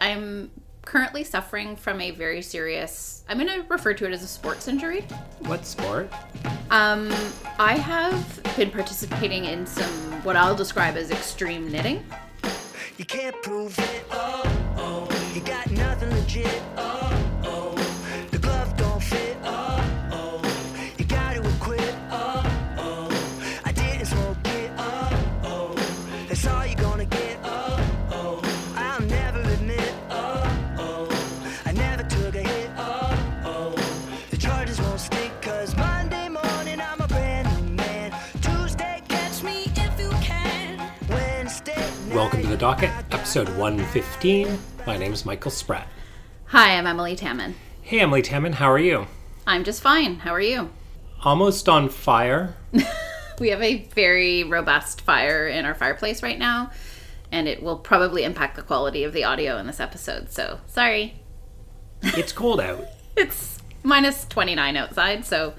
I'm currently suffering from a very serious, I'm going to refer to it as a sports injury. What sport? Um, I have been participating in some, what I'll describe as extreme knitting. You can't prove it. Oh, oh. You got nothing legit. Oh, docket, episode 115. My name is Michael Spratt. Hi, I'm Emily Taman. Hey, Emily Taman, how are you? I'm just fine. How are you? Almost on fire. We have a very robust fire in our fireplace right now, and it will probably impact the quality of the audio in this episode. So, sorry. It's cold out. It's minus 29 outside, so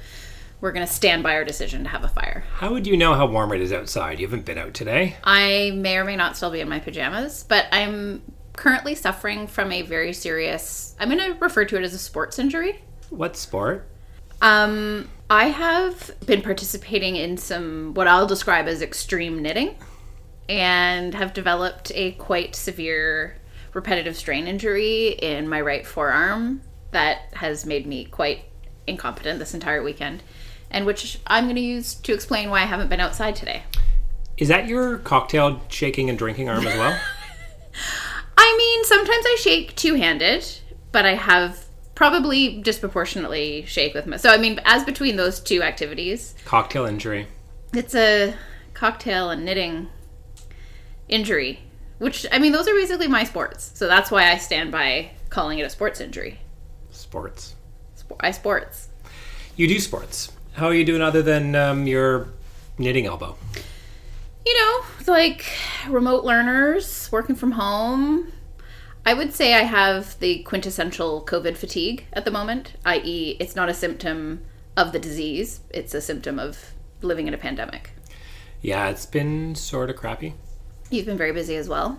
we're going to stand by our decision to have a fire. How would you know how warm it is outside? You haven't been out today. I may or may not still be in my pajamas, but I'm currently suffering from a very serious, I'm going to refer to it as a sports injury. What sport? Um, I have been participating in some what I'll describe as extreme knitting and have developed a quite severe repetitive strain injury in my right forearm that has made me quite incompetent this entire weekend and which I'm going to use to explain why I haven't been outside today. Is that your cocktail shaking and drinking arm as well? I mean, sometimes I shake two-handed, but I have probably disproportionately shake with my. So I mean, as between those two activities, cocktail injury. it's a cocktail and knitting injury, which I mean, those are basically my sports. So that's why I stand by calling it a sports injury. Sports. Sp- I sports. You do sports. How are you doing other than um, your knitting elbow? You know, it's like remote learners working from home. I would say I have the quintessential COVID fatigue at the moment, i.e., it's not a symptom of the disease, it's a symptom of living in a pandemic. Yeah, it's been sort of crappy. You've been very busy as well.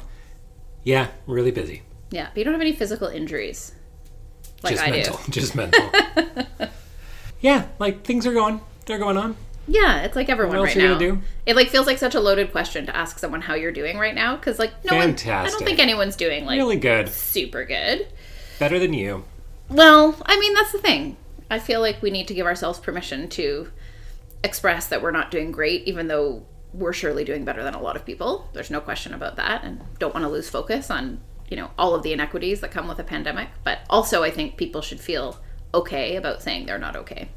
Yeah, really busy. Yeah, but you don't have any physical injuries like just I mental. do. Just mental. yeah, like things are going. They're going on. Yeah, it's like everyone What else right are you now. gonna do? It like feels like such a loaded question to ask someone how you're doing right now because like no one. I don't Fantastic. think anyone's doing like Really good. super good. Better than you. Well, I mean that's the thing. I feel like we need to give ourselves permission to express that we're not doing great, even though we're surely doing better than a lot of people. There's no question about that, and don't want to lose focus on you know all of the inequities that come with a pandemic. But also, I think people should feel okay about saying they're not okay.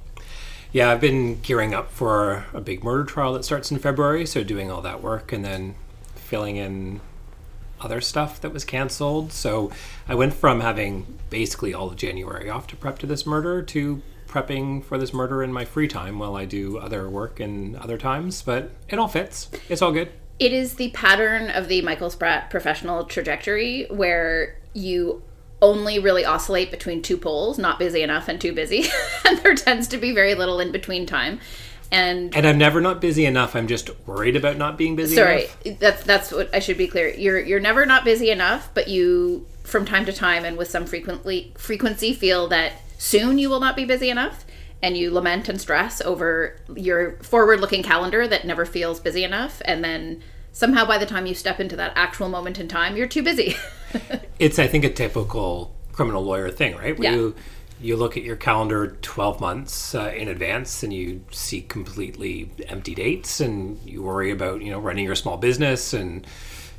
Yeah, I've been gearing up for a big murder trial that starts in February, so doing all that work and then filling in other stuff that was canceled. So I went from having basically all of January off to prep to this murder to prepping for this murder in my free time while I do other work in other times, but it all fits. It's all good. It is the pattern of the Michael Spratt professional trajectory where you only really oscillate between two poles, not busy enough and too busy. and there tends to be very little in between time. And And I'm never not busy enough. I'm just worried about not being busy enough. sorry, enough. that's that's what I should be clear. You're you're never not busy enough, but you from time to time and with some frequently frequency feel that soon you will not be busy enough and you lament and stress over your forward-looking calendar that never feels busy enough and then somehow by the time you step into that actual moment in time, you're too busy. It's, I think, a typical criminal lawyer thing, right? Where Yeah. you you look at your calendar 12 months uh, in advance and you see completely empty dates and you worry about, you know, running your small business and,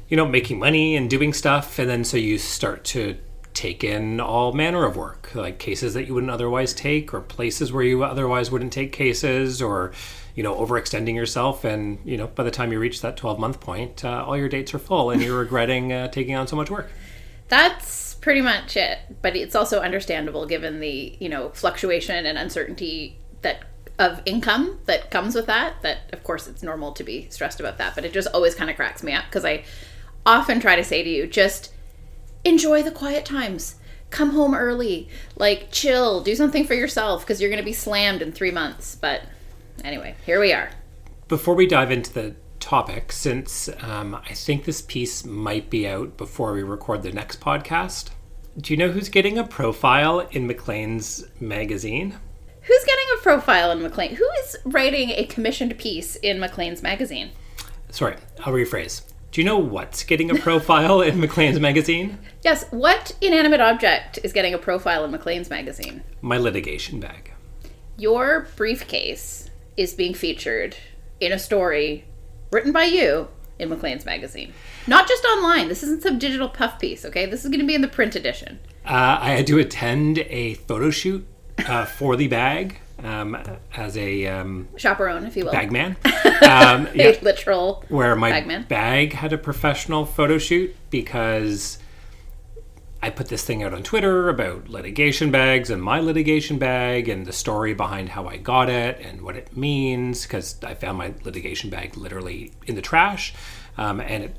you know, making money and doing stuff. And then so you start to take in all manner of work, like cases that you wouldn't otherwise take or places where you otherwise wouldn't take cases or, you know, overextending yourself. And, you know, by the time you reach that 12 month point, uh, all your dates are full and you're regretting uh, taking on so much work. That's pretty much it. But it's also understandable given the, you know, fluctuation and uncertainty that of income that comes with that. That of course it's normal to be stressed about that, but it just always kind of cracks me up because I often try to say to you, just enjoy the quiet times. Come home early, like chill, do something for yourself because you're going to be slammed in three months. But anyway, here we are. Before we dive into the topic since um, I think this piece might be out before we record the next podcast. Do you know who's getting a profile in Maclean's magazine? Who's getting a profile in Maclean? Who is writing a commissioned piece in Maclean's magazine? Sorry, I'll rephrase. Do you know what's getting a profile in Maclean's magazine? Yes, what inanimate object is getting a profile in Maclean's magazine? My litigation bag. Your briefcase is being featured in a story written by you in Maclean's magazine. Not just online. This isn't some digital puff piece, okay? This is going to be in the print edition. Uh, I had to attend a photo shoot uh, for the bag um, as a um, Chaperone, if you will. bagman. Um, yeah, literal. where my Bagman. bag had a professional photo shoot because I put this thing out on Twitter about litigation bags and my litigation bag and the story behind how I got it and what it means because I found my litigation bag literally in the trash um, and it,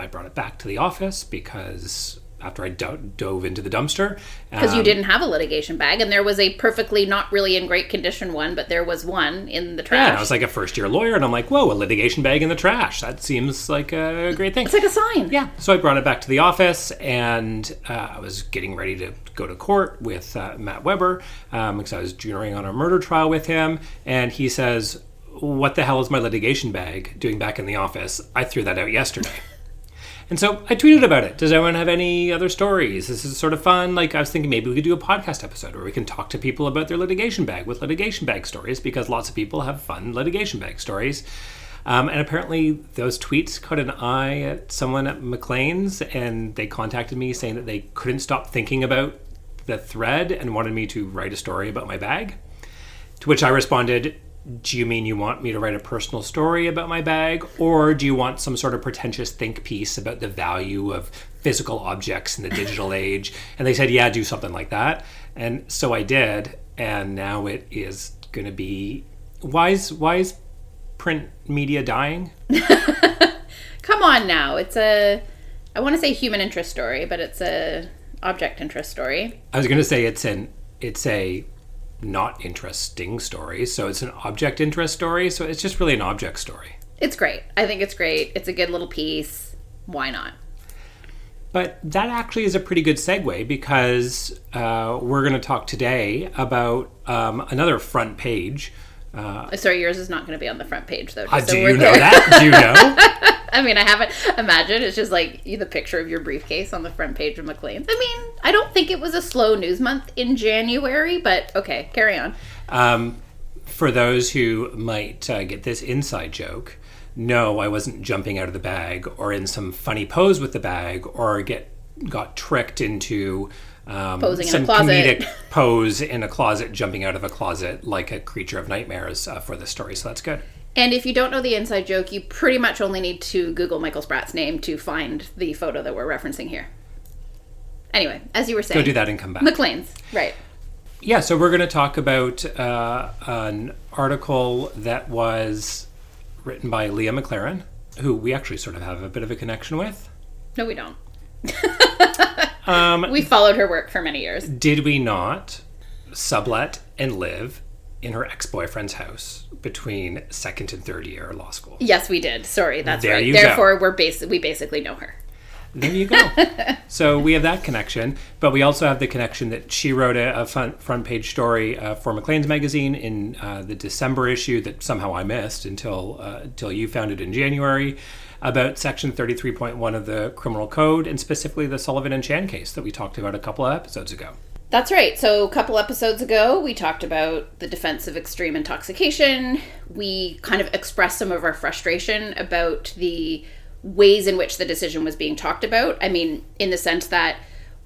I brought it back to the office because after I do- dove into the dumpster Because you um, didn't have a litigation bag, and there was a perfectly not really in great condition one, but there was one in the trash. yeah, trash. I was like a first year lawyer and I'm like whoa a litigation bag in the trash that seems like a great thing it's like a sign. Yeah, so I brought it back to the office, and uh, I was getting ready to go to court with uh, Matt Weber um, because I was junioring on a murder trial with him, and he says, "What the hell is my litigation bag doing back in the office? I threw that out yesterday." And so I tweeted about it. Does anyone have any other stories? This is sort of fun. Like I was thinking maybe we could do a podcast episode where we can talk to people about their litigation bag with litigation bag stories because lots of people have fun litigation bag stories. Um, and apparently those tweets caught an eye at someone at Maclean's and they contacted me saying that they couldn't stop thinking about the thread and wanted me to write a story about my bag. To which I responded, Do you mean you want me to write a personal story about my bag? Or do you want some sort of pretentious think piece about the value of physical objects in the digital age? And they said, Yeah, do something like that. And so I did. And now it is going to be. Why is, why is print media dying? Come on now. It's a, I want to say human interest story, but it's a object interest story. I was going to say it's an it's a not interesting story, so it's an object interest story. So it's just really an object story. It's great. I think it's great. It's a good little piece. Why not? But that actually is a pretty good segue because uh, we're going to talk today about um, another front page. Uh, Sorry, yours is not going to be on the front page though. uh, just so do you know clear. that? Do you know? I mean, I haven't imagined. It's just like the picture of your briefcase on the front page of Maclean's. I mean, I don't think it was a slow news month in January, but okay, carry on. Um, for those who might uh, get this inside joke, no, I wasn't jumping out of the bag or in some funny pose with the bag or get got tricked into um, Posing in a some comedic pose in a closet, jumping out of a closet like a creature of nightmares uh, for this story. So that's good. And if you don't know the inside joke, you pretty much only need to Google Michael Spratt's name to find the photo that we're referencing here. Anyway, as you were saying, Go do that and come back. Maclean's, right? Yeah, so we're going to talk about uh, an article that was written by Leah McLaren, who we actually sort of have a bit of a connection with. No, we don't. Um, We followed her work for many years. did we not sublet and live in her ex-boyfriend's house between second and third year law school? Yes, we did. Sorry, that's There right. you go. Therefore, we're basi- we basically know her. There you go. so we have that connection, but we also have the connection that she wrote a, a front, front page story uh, for Maclean's magazine in uh, the December issue that somehow I missed until uh, until you found it in January about Section 33.1 of the Criminal Code and specifically the Sullivan and Chan case that we talked about a couple of episodes ago. That's right. So, a couple episodes ago, we talked about the defense of extreme intoxication. We kind of expressed some of our frustration about the ways in which the decision was being talked about. I mean, in the sense that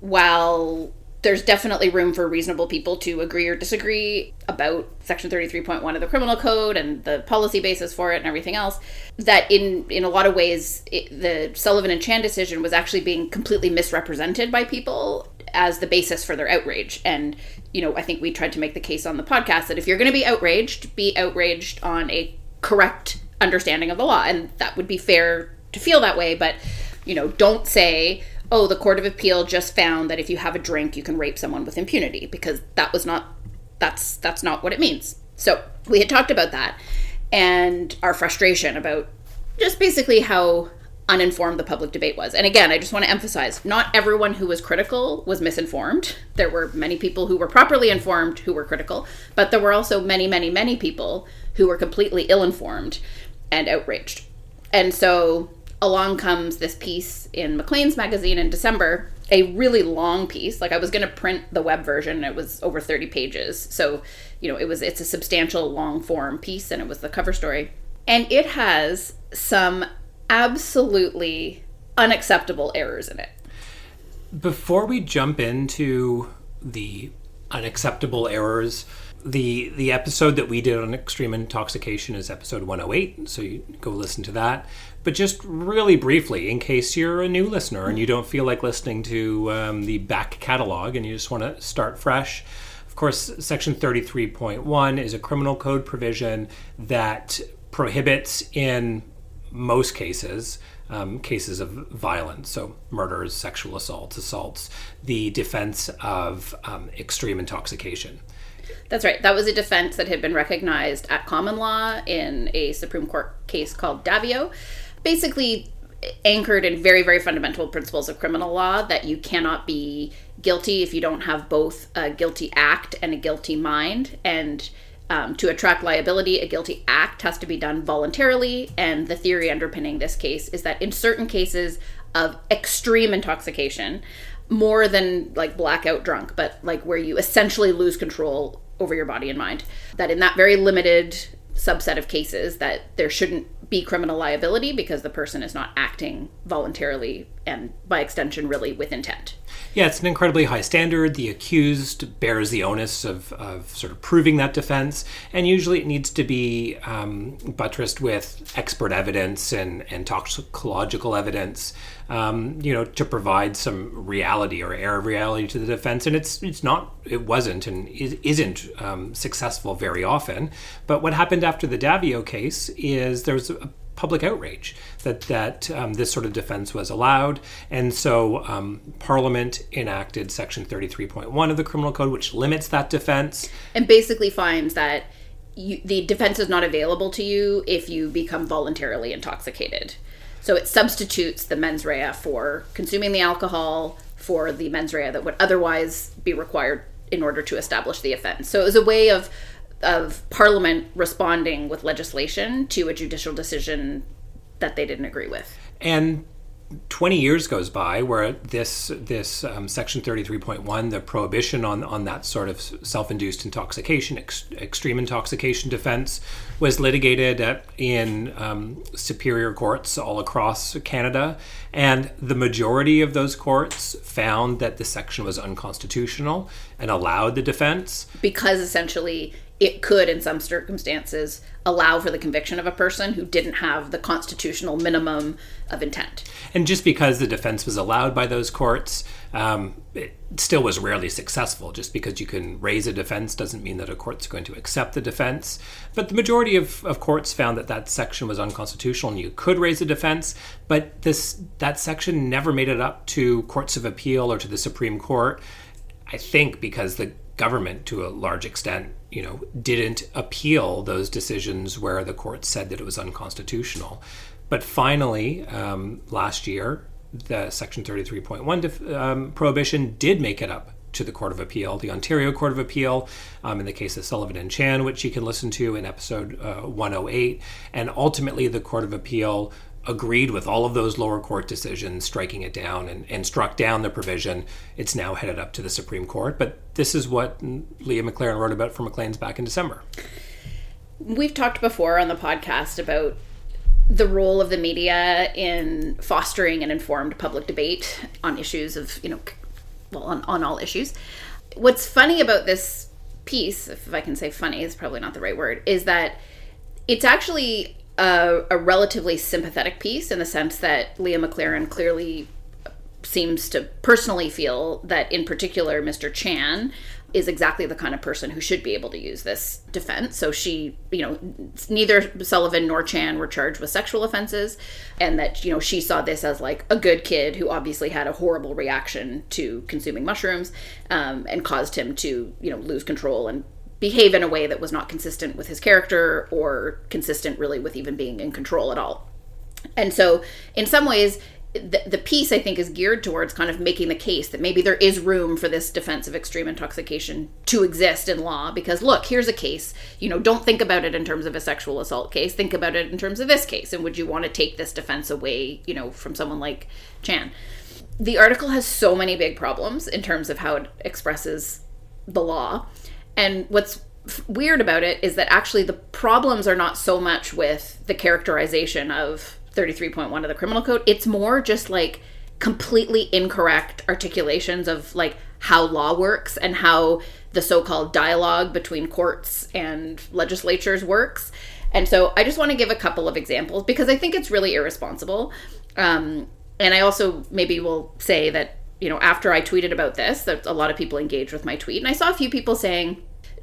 while there's definitely room for reasonable people to agree or disagree about section 33.1 of the criminal code and the policy basis for it and everything else that in in a lot of ways it, the Sullivan and Chan decision was actually being completely misrepresented by people as the basis for their outrage. And you know I think we tried to make the case on the podcast that if you're going to be outraged be outraged on a correct understanding of the law. And that would be fair to feel that way but you know don't say oh the court of appeal just found that if you have a drink you can rape someone with impunity because that was not that's that's not what it means. So we had talked about that and our frustration about just basically how uninformed the public debate was. And again, I just want to emphasize not everyone who was critical was misinformed. There were many people who were properly informed who were critical, but there were also many, many, many people who were completely ill informed and outraged. And so along comes this piece in Maclean's magazine in December, a really long piece. Like I was going to print the web version, it was over 30 pages. So, you know, it was it's a substantial long form piece and it was the cover story. And it has some absolutely unacceptable errors in it. Before we jump into the unacceptable errors, the the episode that we did on extreme intoxication is episode 108, so you go listen to that. But just really briefly, in case you're a new listener and you don't feel like listening to um, the back catalog and you just want to start fresh, of course, Section 33.1 is a criminal code provision that prohibits in most cases, um, cases of violence, so murders, sexual assaults, assaults, the defense of um, extreme intoxication. That's right. That was a defense that had been recognized at common law in a Supreme Court case called Daviault. Basically, anchored in very, very fundamental principles of criminal law that you cannot be guilty if you don't have both a guilty act and a guilty mind. And um, to attract liability, a guilty act has to be done voluntarily. And the theory underpinning this case is that in certain cases of extreme intoxication, more than like blackout drunk, but like where you essentially lose control over your body and mind, that in that very limited subset of cases that there shouldn't be criminal liability because the person is not acting voluntarily and by extension really with intent. Yeah, it's an incredibly high standard. The accused bears the onus of, of sort of proving that defense, and usually it needs to be um, buttressed with expert evidence and, and toxicological evidence, um, you know, to provide some reality or air of reality to the defense. And it's it's not, it wasn't, and isn't um, successful very often. But what happened after the Daviault case is there was a public outrage that that um, this sort of defense was allowed, and so um, Parliament enacted Section 33.1 of the Criminal Code, which limits that defense and basically finds that you, the defense is not available to you if you become voluntarily intoxicated. So it substitutes the mens rea for consuming the alcohol for the mens rea that would otherwise be required in order to establish the offense. So it was a way of of Parliament responding with legislation to a judicial decision that they didn't agree with. And 20 years goes by where this this um, section 33.1 the prohibition on on that sort of self-induced intoxication ex- extreme intoxication defense was litigated at, in um, superior courts all across Canada and the majority of those courts found that the section was unconstitutional and allowed the defense because essentially it could, in some circumstances, allow for the conviction of a person who didn't have the constitutional minimum of intent. And just because the defense was allowed by those courts, um, it still was rarely successful. Just because you can raise a defense doesn't mean that a court's going to accept the defense. But the majority of, of courts found that that section was unconstitutional and you could raise a defense. But this that section never made it up to courts of appeal or to the Supreme Court. I think because the government, to a large extent, you know, didn't appeal those decisions where the court said that it was unconstitutional. But finally, um, last year, the Section 33.1 def- um, prohibition did make it up to the Court of Appeal, the Ontario Court of Appeal, um, in the case of Sullivan and Chan, which you can listen to in episode uh, 108. And ultimately, the Court of Appeal agreed with all of those lower court decisions, striking it down and, and struck down the provision. It's now headed up to the Supreme Court. But this is what Leah McLaren wrote about for Maclean's back in December. We've talked before on the podcast about the role of the media in fostering an informed public debate on issues of, you know, well, on, on all issues. What's funny about this piece, if I can say funny is probably not the right word, is that it's actually a, a relatively sympathetic piece in the sense that Leah McLaren clearly seems to personally feel that, in particular, Mr. Chan is exactly the kind of person who should be able to use this defense. So she, you know, neither Sullivan nor Chan were charged with sexual offenses, and that, you know, she saw this as like a good kid who obviously had a horrible reaction to consuming mushrooms um, and caused him to, you know, lose control and behave in a way that was not consistent with his character or consistent really with even being in control at all. And so, in some ways, the, the piece I think is geared towards kind of making the case that maybe there is room for this defense of extreme intoxication to exist in law because look, here's a case. You know, don't think about it in terms of a sexual assault case. Think about it in terms of this case. And would you want to take this defense away, you know, from someone like Chan? The article has so many big problems in terms of how it expresses the law. And what's f- weird about it is that actually the problems are not so much with the characterization of 33.1 of the criminal code. It's more just like completely incorrect articulations of like how law works and how the so-called dialogue between courts and legislatures works. And so i just want to give a couple of examples because i think it's really irresponsible. Um, and i also maybe will say that you know after i tweeted about this that a lot of people engaged with my tweet and i saw a few people saying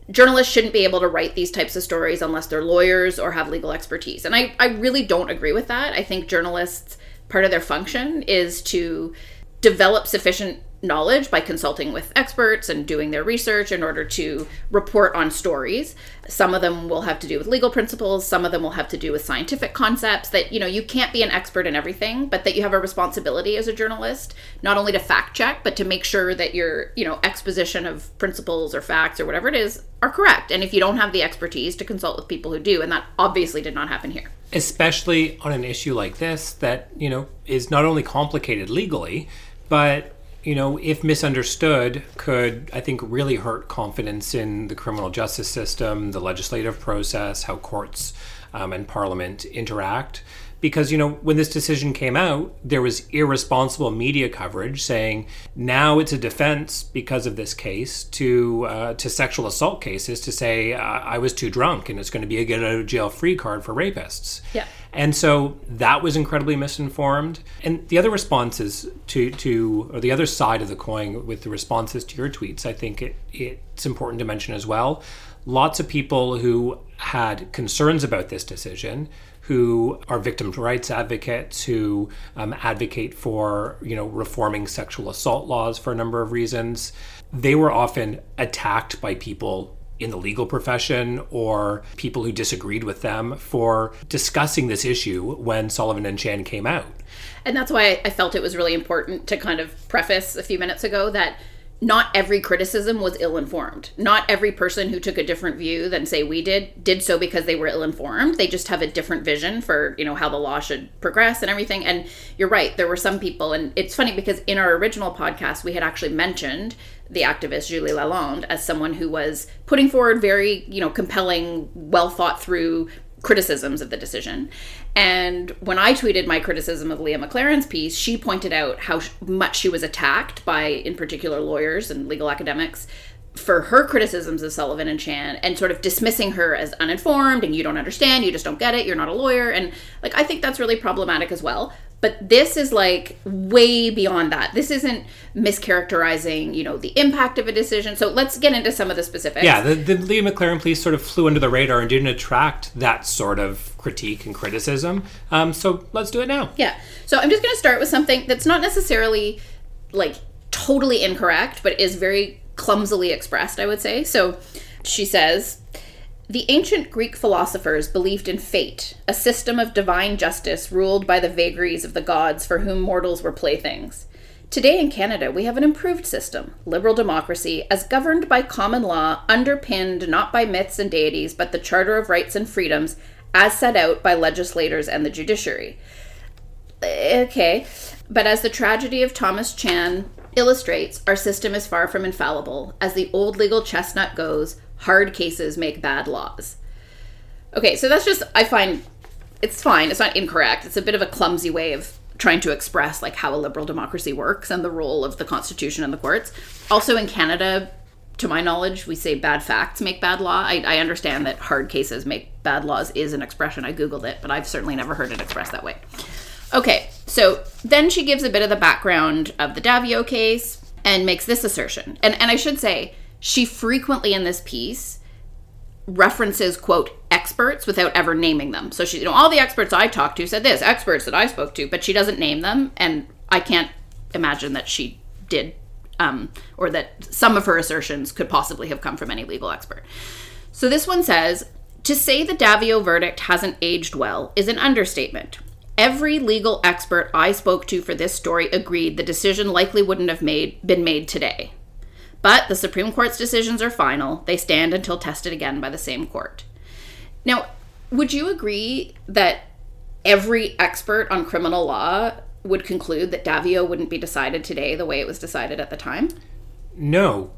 journalists shouldn't be able to write these types of stories unless they're lawyers or have legal expertise. And I, I really don't agree with that. I think journalists, part of their function is to develop sufficient knowledge by consulting with experts and doing their research in order to report on stories. Some of them will have to do with legal principles, some of them will have to do with scientific concepts that, you know, you can't be an expert in everything, but that you have a responsibility as a journalist not only to fact check, but to make sure that your, you know, exposition of principles or facts or whatever it is are correct. And if you don't have the expertise to consult with people who do, and that obviously did not happen here. especially on an issue like this that you know is not only complicated legally but you know if misunderstood could i think really hurt confidence in the criminal justice system the legislative process how courts um, and parliament interact because you know when this decision came out there was irresponsible media coverage saying now it's a defense because of this case to uh, to sexual assault cases to say uh, I was too drunk and it's going to be a get out of jail free card for rapists. Yeah. And so that was incredibly misinformed. And the other responses to to or the other side of the coin with the responses to your tweets, I think it, it's important to mention as well. Lots of people who had concerns about this decision who are victims' rights advocates who um, advocate for you know reforming sexual assault laws for a number of reasons. They were often attacked by people in the legal profession or people who disagreed with them for discussing this issue when Sullivan and Chan came out. And that's why I felt it was really important to kind of preface a few minutes ago that not every criticism was ill informed. Not every person who took a different view than say we did did so because they were ill informed. They just have a different vision for, you know, how the law should progress and everything. And you're right, there were some people and it's funny because in our original podcast we had actually mentioned the activist Julie Lalonde as someone who was putting forward very, you know, compelling, well thought through criticisms of the decision. And when I tweeted my criticism of Leah McLaren's piece, she pointed out how much she was attacked by, in particular, lawyers and legal academics for her criticisms of Sullivan and Chan and sort of dismissing her as uninformed and you don't understand, you just don't get it, you're not a lawyer. And like, I think that's really problematic as well. But this is like way beyond that. This isn't mischaracterizing, you know, the impact of a decision. So let's get into some of the specifics. Yeah, the, the Leah McLaren piece sort of flew under the radar and didn't attract that sort of critique and criticism. Um, so let's do it now. Yeah. So I'm just going to start with something that's not necessarily like totally incorrect, but is very clumsily expressed, I would say. So she says, the ancient Greek philosophers believed in fate, a system of divine justice ruled by the vagaries of the gods for whom mortals were playthings. Today in Canada, we have an improved system, liberal democracy, as governed by common law, underpinned not by myths and deities, but the Charter of Rights and Freedoms as set out by legislators and the judiciary. Eh, okay, but as the tragedy of Thomas Chan illustrates, our system is far from infallible. As the old legal chestnut goes, hard cases make bad laws. Okay, so that's just, I find it's fine. It's not incorrect. It's a bit of a clumsy way of trying to express like how a liberal democracy works and the role of the constitution and the courts. Also in Canada, to my knowledge, we say bad facts make bad law. I, I understand that hard cases make bad laws is an expression. I googled it, but I've certainly never heard it expressed that way. Okay, so then she gives a bit of the background of the Daviault case and makes this assertion. And and I should say, she frequently in this piece references quote experts without ever naming them. So she you know all the experts I talked to said this, experts that I spoke to, but she doesn't name them and I can't imagine that she did um, or that some of her assertions could possibly have come from any legal expert. So this one says to say the Daviault verdict hasn't aged well is an understatement. Every legal expert I spoke to for this story agreed the decision likely wouldn't have made been made today. But the Supreme Court's decisions are final. They stand until tested again by the same court. Now, would you agree that every expert on criminal law would conclude that Daviault wouldn't be decided today the way it was decided at the time? No.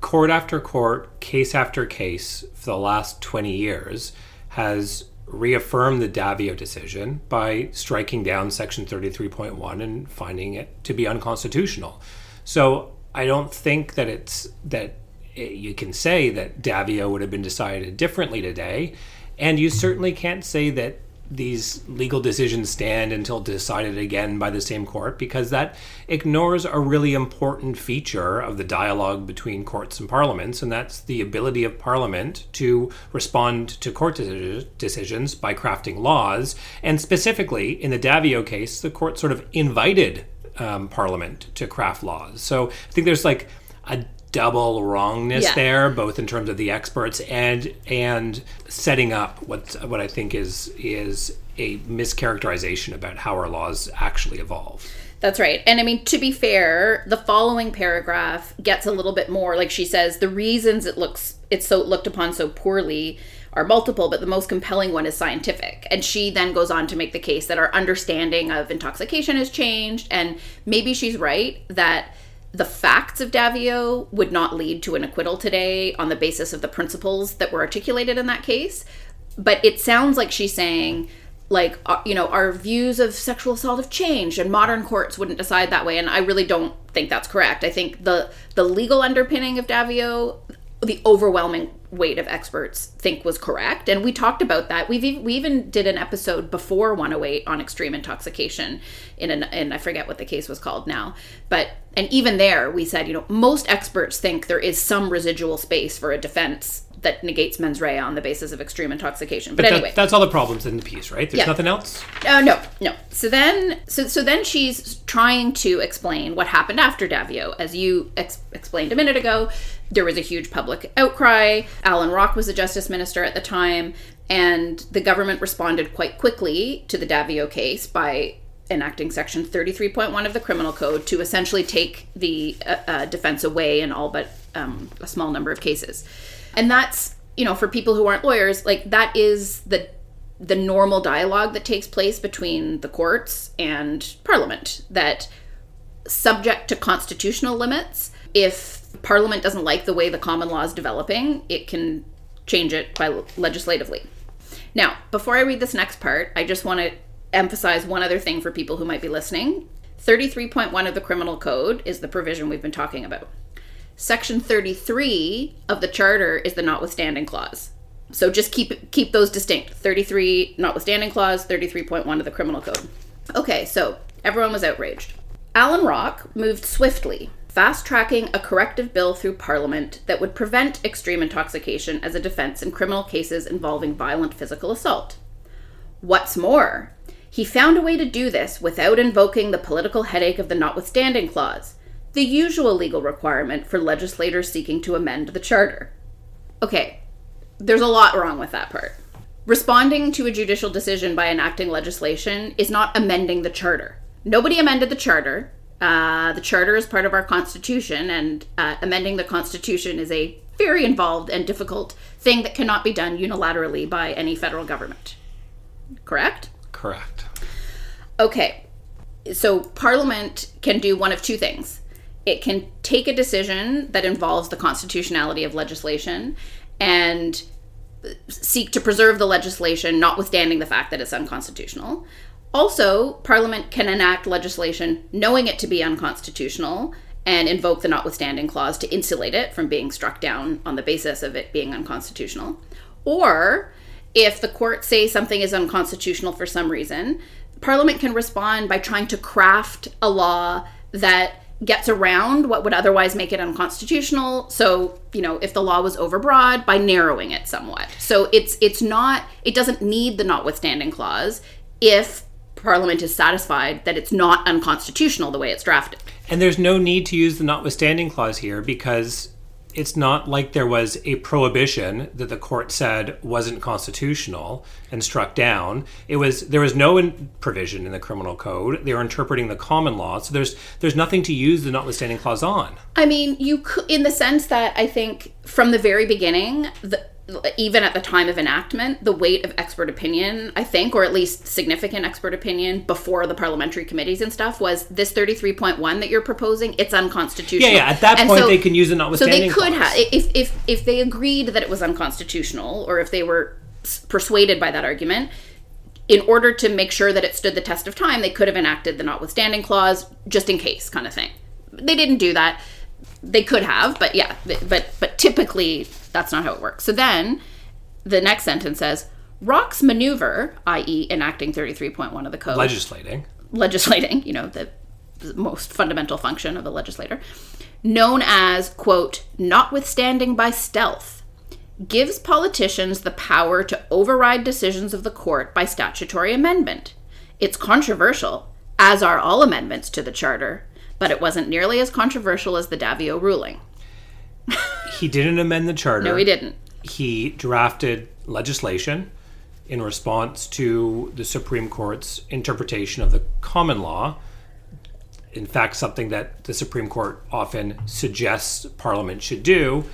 Court after court, case after case for the last 20 years has reaffirmed the Daviault decision by striking down Section 33.1 and finding it to be unconstitutional. So I don't think that it's that you can say that Daviault would have been decided differently today. And you certainly can't say that these legal decisions stand until decided again by the same court because that ignores a really important feature of the dialogue between courts and parliaments, and that's the ability of parliament to respond to court deci- decisions by crafting laws. And specifically, in the Daviault case, the court sort of invited um, parliament to craft laws. So I think there's like a double wrongness Yeah. there, both in terms of the experts and and setting up what what I think is is a mischaracterization about how our laws actually evolve. That's right. And I mean, to be fair, the following paragraph gets a little bit more. Like she says, the reasons it looks it's so looked upon so poorly are multiple, but the most compelling one is scientific. And she then goes on to make the case that our understanding of intoxication has changed, and maybe she's right that the facts of Daviault would not lead to an acquittal today on the basis of the principles that were articulated in that case. But it sounds like she's saying, like, uh, you know, our views of sexual assault have changed, and modern courts wouldn't decide that way. And I really don't think that's correct. I think the the legal underpinning of Daviault, the overwhelming weight of experts think was correct, and we talked about that. We've ev- we even did an episode before 108 on extreme intoxication in an and I forget what the case was called now, but and even there we said, you know, most experts think there is some residual space for a defense that negates mens rea on the basis of extreme intoxication. But, That- anyway, that's all the problems in the piece, right? There's Yeah. nothing else. uh, no, no. So then, so so then she's trying to explain what happened after Daviault, as you ex- explained a minute ago. There was a huge public outcry. Alan Rock was the justice minister at the time, and the government responded quite quickly to the Daviault case by enacting section 33.1 of the criminal code to essentially take the uh, uh, defense away in all but um, a small number of cases and that's you know for people who aren't lawyers like that is the the normal dialogue that takes place between the courts and parliament that subject to constitutional limits if parliament doesn't like the way the common law is developing it can change it by legislatively now before i read this next part i just want to emphasize one other thing for people who might be listening 33.1 of the criminal code is the provision we've been talking about Section 33 of the charter is the notwithstanding clause. So just keep keep those distinct. 33 notwithstanding clause, 33.1 of the criminal code. Okay, so everyone was outraged. Alan Rock moved swiftly, fast-tracking a corrective bill through parliament that would prevent extreme intoxication as a defense in criminal cases involving violent physical assault. What's more, he found a way to do this without invoking the political headache of the notwithstanding clause, the usual legal requirement for legislators seeking to amend the charter. Okay, there's a lot wrong with that part. Responding to a judicial decision by enacting legislation is not amending the charter. Nobody amended the charter. Uh, the charter is part of our constitution, and uh, amending the constitution is a very involved and difficult thing that cannot be done unilaterally by any federal government. Correct? Correct. Okay. So Parliament can do one of two things. It can take a decision that involves the constitutionality of legislation and seek to preserve the legislation, notwithstanding the fact that it's unconstitutional. Also, Parliament can enact legislation knowing it to be unconstitutional and invoke the notwithstanding clause to insulate it from being struck down on the basis of it being unconstitutional. Or, if the court say something is unconstitutional for some reason, Parliament can respond by trying to craft a law that gets around what would otherwise make it unconstitutional. So, you know, if the law was overbroad, by narrowing it somewhat. So it's it's not it doesn't need the notwithstanding clause if Parliament is satisfied that it's not unconstitutional the way it's drafted. And there's no need to use the notwithstanding clause here because it's not like there was a prohibition that the court said wasn't constitutional and struck down. It was there was no in- provision in the criminal code. They were interpreting the common law, so there's there's nothing to use the notwithstanding clause on. I mean, you could, in the sense that I think from the very beginning, the, even at the time of enactment, the weight of expert opinion, I think, or at least significant expert opinion before the parliamentary committees and stuff, was this 33.1 that you're proposing, it's unconstitutional. Yeah, yeah. At that And point, so- they can use the notwithstanding. So they could have, if, if, if they agreed that it was unconstitutional, or if they were persuaded by that argument, in order to make sure that it stood the test of time, they could have enacted the notwithstanding clause just in case, kind of thing. They didn't do that. They could have, but yeah, but but typically that's not how it works. So then, the next sentence says, "Rock's maneuver, i.e., enacting thirty three point one of the code, legislating. legislating, you know, the most fundamental function of the legislator, known as, quote, notwithstanding by stealth, gives politicians the power to override decisions of the court by statutory amendment. It's controversial, as are all amendments to the Charter, but it wasn't nearly as controversial as the Daviault ruling. He didn't amend the charter. No, he didn't. he drafted legislation in response to the Supreme Court's interpretation of the common law. In fact, something that the Supreme Court often suggests Parliament should do.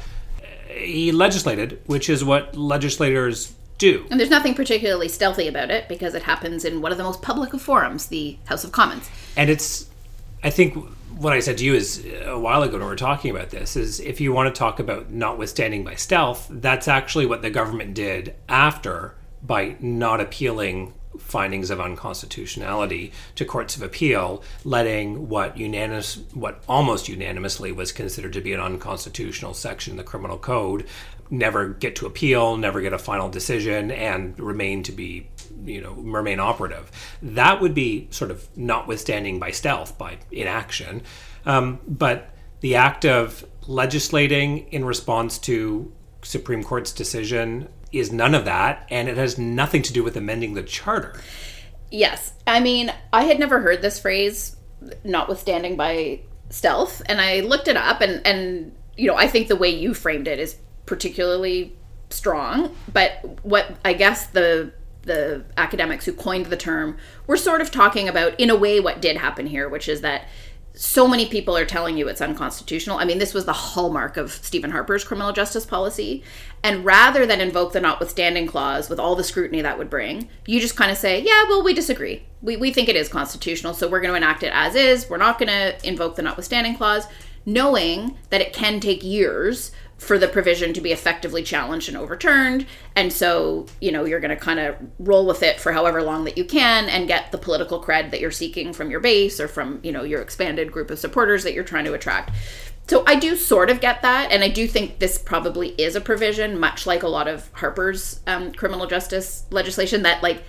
He legislated, which is what legislators do. And there's nothing particularly stealthy about it because it happens in one of the most public of forums, the House of Commons. And it's, I think what I said to you is uh, a while ago when we were talking about this is if you want to talk about notwithstanding by stealth, that's actually what the government did after by not appealing findings of unconstitutionality to courts of appeal, letting what unanimous, what almost unanimously was considered to be an unconstitutional section in the criminal code, never get to appeal, never get a final decision, and remain to be, you know, remain operative. That would be sort of notwithstanding by stealth, by inaction. Um, but the act of legislating in response to Supreme Court's decision is none of that, and it has nothing to do with amending the charter. Yes. I mean, I had never heard this phrase, notwithstanding by stealth, and I looked it up, and, and you know, I think the way you framed it is particularly strong. But what I guess the the academics who coined the term were sort of talking about, in a way, what did happen here, which is that so many people are telling you it's unconstitutional. I mean, this was the hallmark of Stephen Harper's criminal justice policy. And rather than invoke the notwithstanding clause with all the scrutiny that would bring, you just kind of say, yeah, well, we disagree. We, we think it is constitutional, so we're going to enact it as is. We're not going to invoke the notwithstanding clause, knowing that it can take years for the provision to be effectively challenged and overturned. And so, you know, you're going to kind of roll with it for however long that you can and get the political cred that you're seeking from your base or from, you know, your expanded group of supporters that you're trying to attract. So I do sort of get that. And I do think this probably is a provision, much like a lot of Harper's um, criminal justice legislation, that like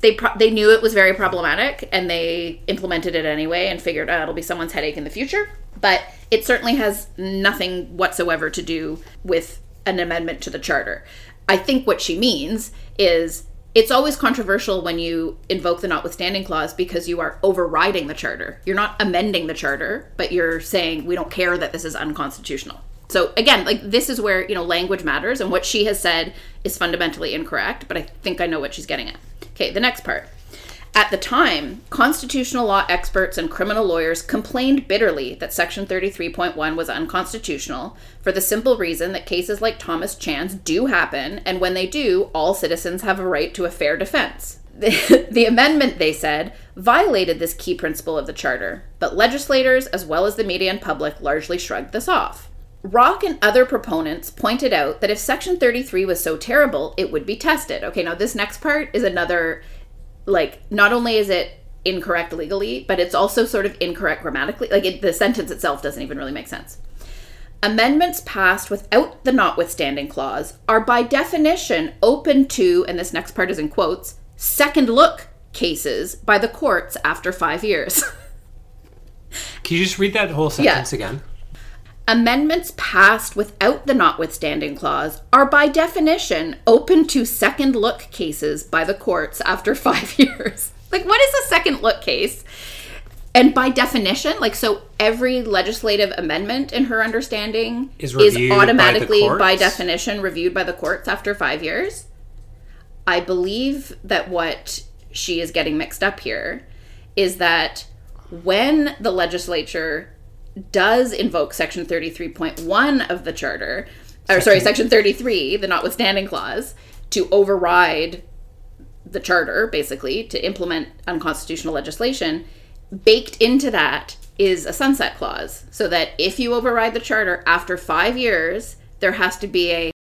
they pro- they knew it was very problematic and they implemented it anyway and figured oh, it'll be someone's headache in the future. But it certainly has nothing whatsoever to do with an amendment to the charter. I think what she means is it's always controversial when you invoke the notwithstanding clause because you are overriding the charter. You're not amending the charter, but you're saying we don't care that this is unconstitutional. So again, like this is where, you know, language matters and what she has said is fundamentally incorrect, but I think I know what she's getting at. Okay, the next part. At the time, constitutional law experts and criminal lawyers complained bitterly that Section 33.1 was unconstitutional for the simple reason that cases like Thomas Chan's do happen, and when they do, all citizens have a right to a fair defense. The, the amendment, they said, violated this key principle of the Charter, but legislators, as well as the media and public, largely shrugged this off. Rock and other proponents pointed out that if Section 33 was so terrible, it would be tested. Okay, now this next part is another, like, not only is it incorrect legally, but it's also sort of incorrect grammatically. Like, it, the sentence itself doesn't even really make sense. Amendments passed without the notwithstanding clause are by definition open to, and this next part is in quotes, second look cases by the courts after five years. Can you just read that whole sentence again? Amendments passed without the notwithstanding clause are by definition open to second look cases by the courts after five years. Like, what is a second look case? and by definition, like so, every legislative amendment, in her understanding, Is by the automatically, by, courts? definition, reviewed by the courts after five years. I believe that what she is getting mixed up here is that when the legislature does invoke Section 33.1 of the Charter, or sorry, Section 33, the notwithstanding clause, to override the Charter, basically, to implement unconstitutional legislation, baked into that is a sunset clause. So that if you override the Charter after five years, there has to be a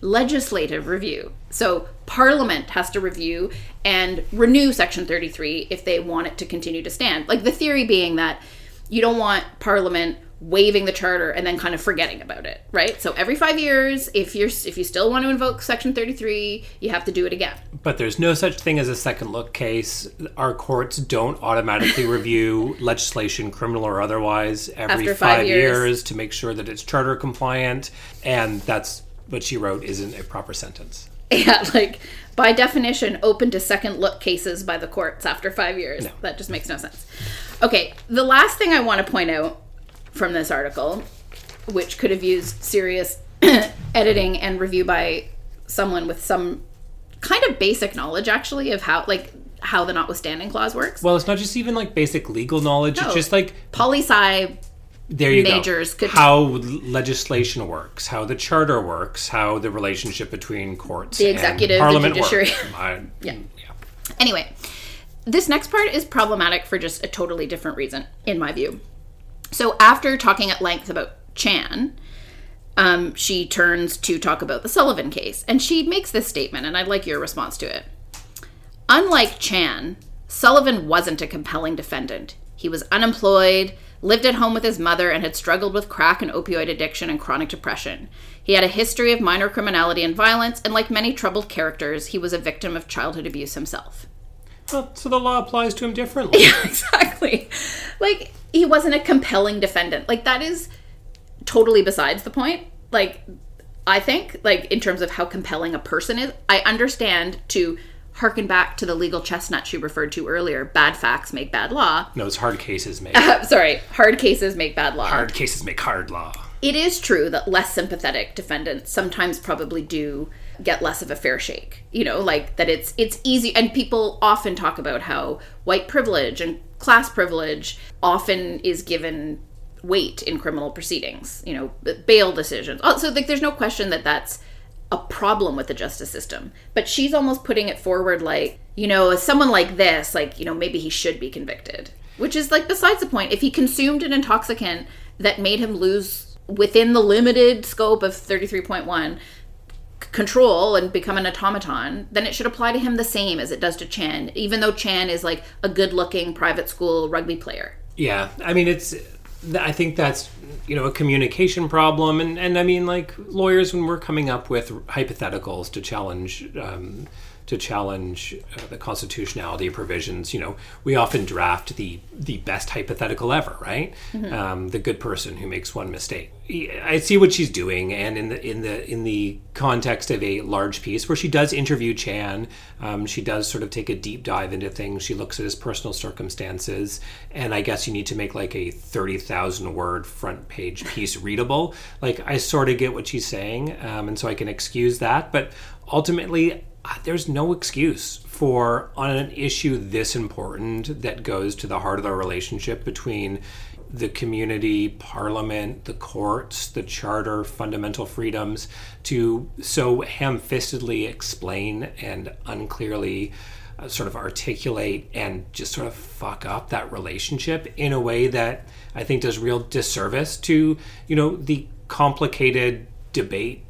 legislative review. So Parliament has to review and renew Section 33 if they want it to continue to stand. Like the theory being that you don't want Parliament waiving the charter and then kind of forgetting about it, right? So every 5 years if you're if you still want to invoke Section 33, you have to do it again. But there's no such thing as a second look case. Our courts don't automatically review legislation, criminal or otherwise, every After five, five years. years. to make sure that it's charter compliant. And that's what she wrote isn't a proper sentence. Yeah, like by definition, open to second look cases by the courts after five years. No. That just makes no sense. Okay, the last thing I want to point out from this article, which could have used serious editing and review by someone with some kind of basic knowledge, actually, of how like how the notwithstanding clause works. Well, it's not just even like basic legal knowledge. No. It's just like Poli sci there you majors go. could- how legislation works, how the charter works, how the relationship between courts, The and executive, the judiciary. I- Yeah. Anyway, this next part is problematic for just a totally different reason, in my view. So, after talking at length about Chan, um, she turns to talk about the Sullivan case, and she makes this statement, and I'd like your response to it. Unlike Chan, Sullivan wasn't a compelling defendant. He was unemployed, lived at home with his mother, and had struggled with crack and opioid addiction and chronic depression. He had a history of minor criminality and violence, and like many troubled characters, he was a victim of childhood abuse himself. Well, so the law applies to him differently. Yeah, exactly. Like, he wasn't a compelling defendant. Like, that is totally besides the point. Like, I think, like, in terms of how compelling a person is, I understand to harken back to the legal chestnut she referred to earlier bad facts make bad law. No, it's hard cases make Sorry, hard cases make bad law. hard cases make hard law. It is true that less sympathetic defendants sometimes probably do get less of a fair shake. You know, like that it's it's easy and people often talk about how white privilege and class privilege often is given weight in criminal proceedings, you know, bail decisions. Oh, So like there's no question that that's a problem with the justice system. But she's almost putting it forward like, you know, someone like this, like, you know, maybe he should be convicted. Which is like besides the point. If he consumed an intoxicant that made him lose within the limited scope of 33.1 control and become an automaton, then it should apply to him the same as it does to Chan, even though Chan is like a good-looking private school rugby player. Yeah, I mean it's. I think that's you know a communication problem, and and I mean like lawyers when we're coming up with hypotheticals to challenge. Um, to challenge uh, the constitutionality of provisions, you know, we often draft the the best hypothetical ever, right? Um, the good person who makes one mistake. I see what she's doing, and in the in the in the context of a large piece where she does interview Chan, um, she does sort of take a deep dive into things. She looks at his personal circumstances, and I guess you need to make like a thirty thousand word front page piece readable. Like I sort of get what she's saying, um, and so I can excuse that, but ultimately. There's no excuse for on an issue this important that goes to the heart of the relationship between the community, parliament, the courts, the charter, fundamental freedoms to so ham fistedly explain and unclearly uh, sort of articulate and just sort of fuck up that relationship in a way that I think does real disservice to, you know, the complicated debate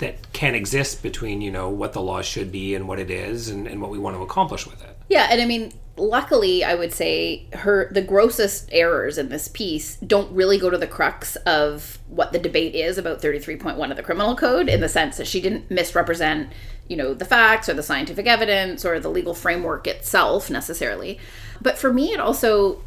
that can exist between, you know, what the law should be and what it is and, and what we want to accomplish with it. Yeah, and I mean, luckily, I would say her the grossest errors in this piece don't really go to the crux of what the debate is about 33.1 of the criminal code in the sense that she didn't misrepresent, you know, the facts or the scientific evidence or the legal framework itself necessarily. But for me, it also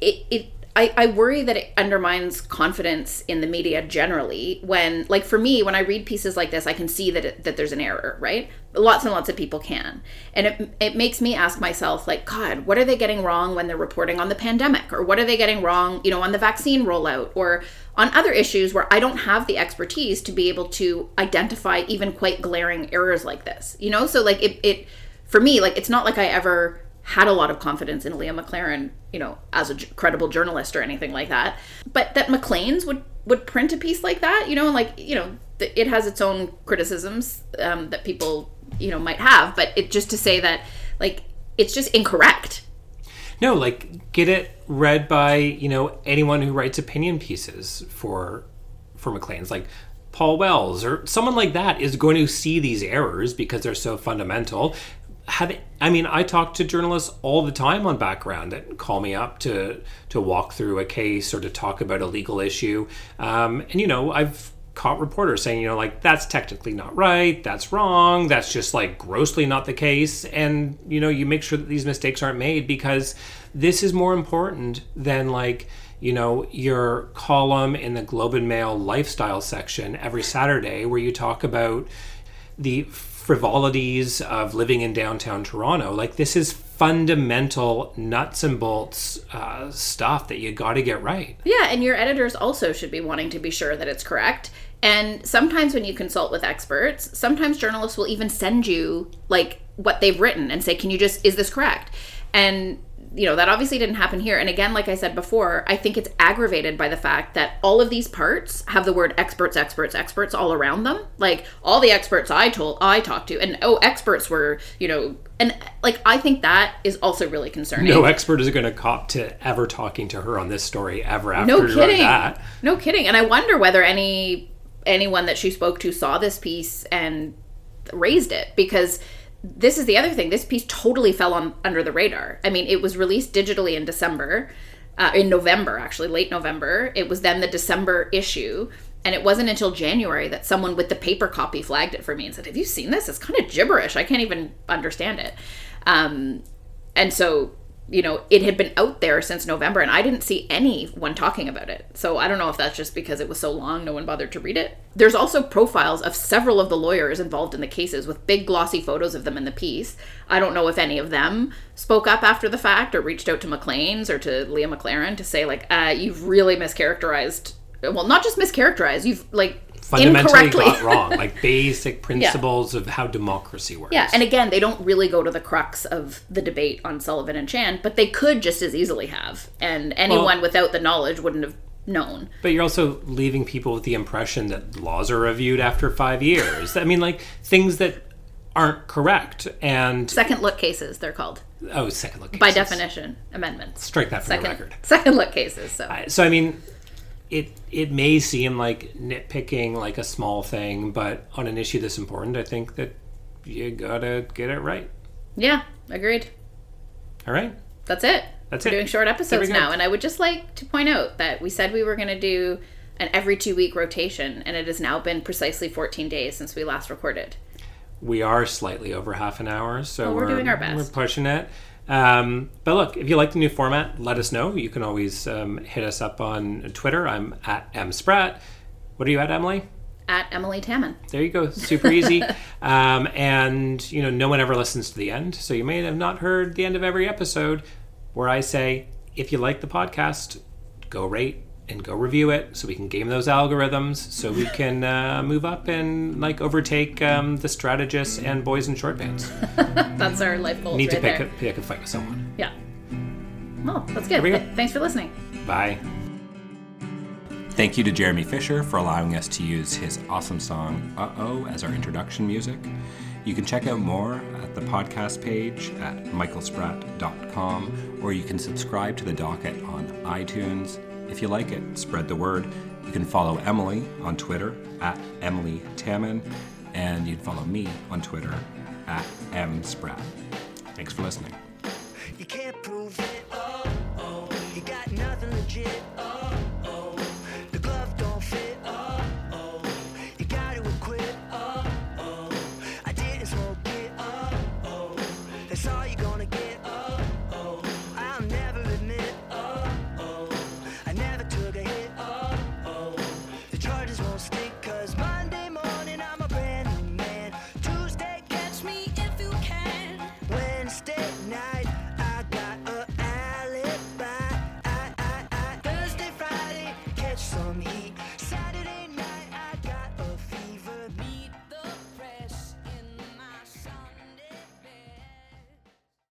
it, it I, I worry that it undermines confidence in the media generally when like for me when i read pieces like this i can see that it, that there's an error right? Lots and lots of people can. And it, it makes me ask myself like god what are they getting wrong when they're reporting on the pandemic? Or what are they getting wrong you know on the vaccine rollout? Or on other issues where i don't have the expertise to be able to identify even quite glaring errors like this you know? So like it, it for me like it's not like i ever had a lot of confidence in Leah McLaren, you know, as a credible journalist or anything like that. But that Maclean's would would print a piece like that, you know, and like you know, it has its own criticisms um, that people you know might have, but it just to say that like it's just incorrect. No, like get it read by you know anyone who writes opinion pieces for for Maclean's, like Paul Wells or someone like that is going to see these errors because they're so fundamental. Have I mean, I talk to journalists all the time on background that call me up to to walk through a case or to talk about a legal issue, um, and you know I've caught reporters saying, you know, like that's technically not right, that's wrong, that's just like grossly not the case. And, you know, you make sure that these mistakes aren't made because this is more important than like, you know, your column in the Globe and Mail lifestyle section every Saturday where you talk about the frivolities of living in downtown Toronto. Like, this is fundamental nuts and bolts uh, stuff that you got to get right. Yeah, and your editors also should be wanting to be sure that it's correct. And sometimes when you consult with experts, sometimes journalists will even send you like what they've written and say, "Can you just is this correct?" And you know, that obviously didn't happen here. And again, like I said before, I think it's aggravated by the fact that all of these parts have the word experts, experts, experts all around them. Like all the experts I told I talked to and oh, experts were, you know, and like I think that is also really concerning. No expert is going to cop to ever talking to her on this story ever after no kidding that. no kidding and i wonder whether any anyone that she spoke to saw this piece and raised it because this is the other thing. This piece totally fell on under the radar. I mean it was released digitally in december uh, in november actually late november. It was then the december issue. And it wasn't until january that someone with the paper copy flagged it for me and said have you seen this? It's kind of gibberish. I can't even understand it. Um, and so you know it had been out there since november and i didn't see anyone talking about it. So i don't know if that's just because it was so long no one bothered to read it. There's also profiles of several of the lawyers involved in the cases with big glossy photos of them in the piece. I don't know if any of them spoke up after the fact or reached out to Maclean's or to leah mclaren to say like uh, you've really mischaracterized well not just mischaracterized you've like Fundamentally incorrectly got wrong, like basic principles of how democracy works. Yeah, and again, they don't really go to the crux of the debate on Sullivan and Chan, but they could just as easily have, and anyone Well- without the knowledge wouldn't have known. But you're also leaving people with the impression that laws are reviewed after five years. I mean, like things that aren't correct. And Second look cases, they're called oh, second look by definition amendments. Strike that from Second the record. second look cases. So I- So I mean, it it may seem like nitpicking, like a small thing, but on an issue this important, I think that you gotta get it right. yeah, agreed. All right. That's it. That's it. We're it. doing short episodes now, and I would just like to point out that we said we were to do an every two week rotation, and it has now been precisely 14 days since we last recorded. we are slightly over half an hour, so Well, we're doing our best. We're pushing it. Um, but look, if you like the new format, let us know. You can always um, hit us up on Twitter. I'm at mspratt. What are you at, Emily? At Emily Taman. There you go. Super easy. um, and you know, no one ever listens to the end, so you may have not heard the end of every episode where I say, if you like the podcast, go rate and go review it, so we can game those algorithms, so we can uh, move up and like overtake um, the strategists and boys in short pants. That's our life goals Need to pick there. a, pick a fight with someone. Yeah. Well, that's good. we go. Thanks for listening. Bye. Thank you to Jeremy Fisher for allowing us to use his awesome song Uh Oh as our introduction music. You can check out more at the podcast page at michaelspratt.com or you can subscribe to the docket on iTunes. If you like it, spread the word. You can follow Emily on Twitter at Emily Taman and you'd follow me on Twitter at mspratt. Thanks for listening. You can't prove it. Oh, oh. You got nothing legit.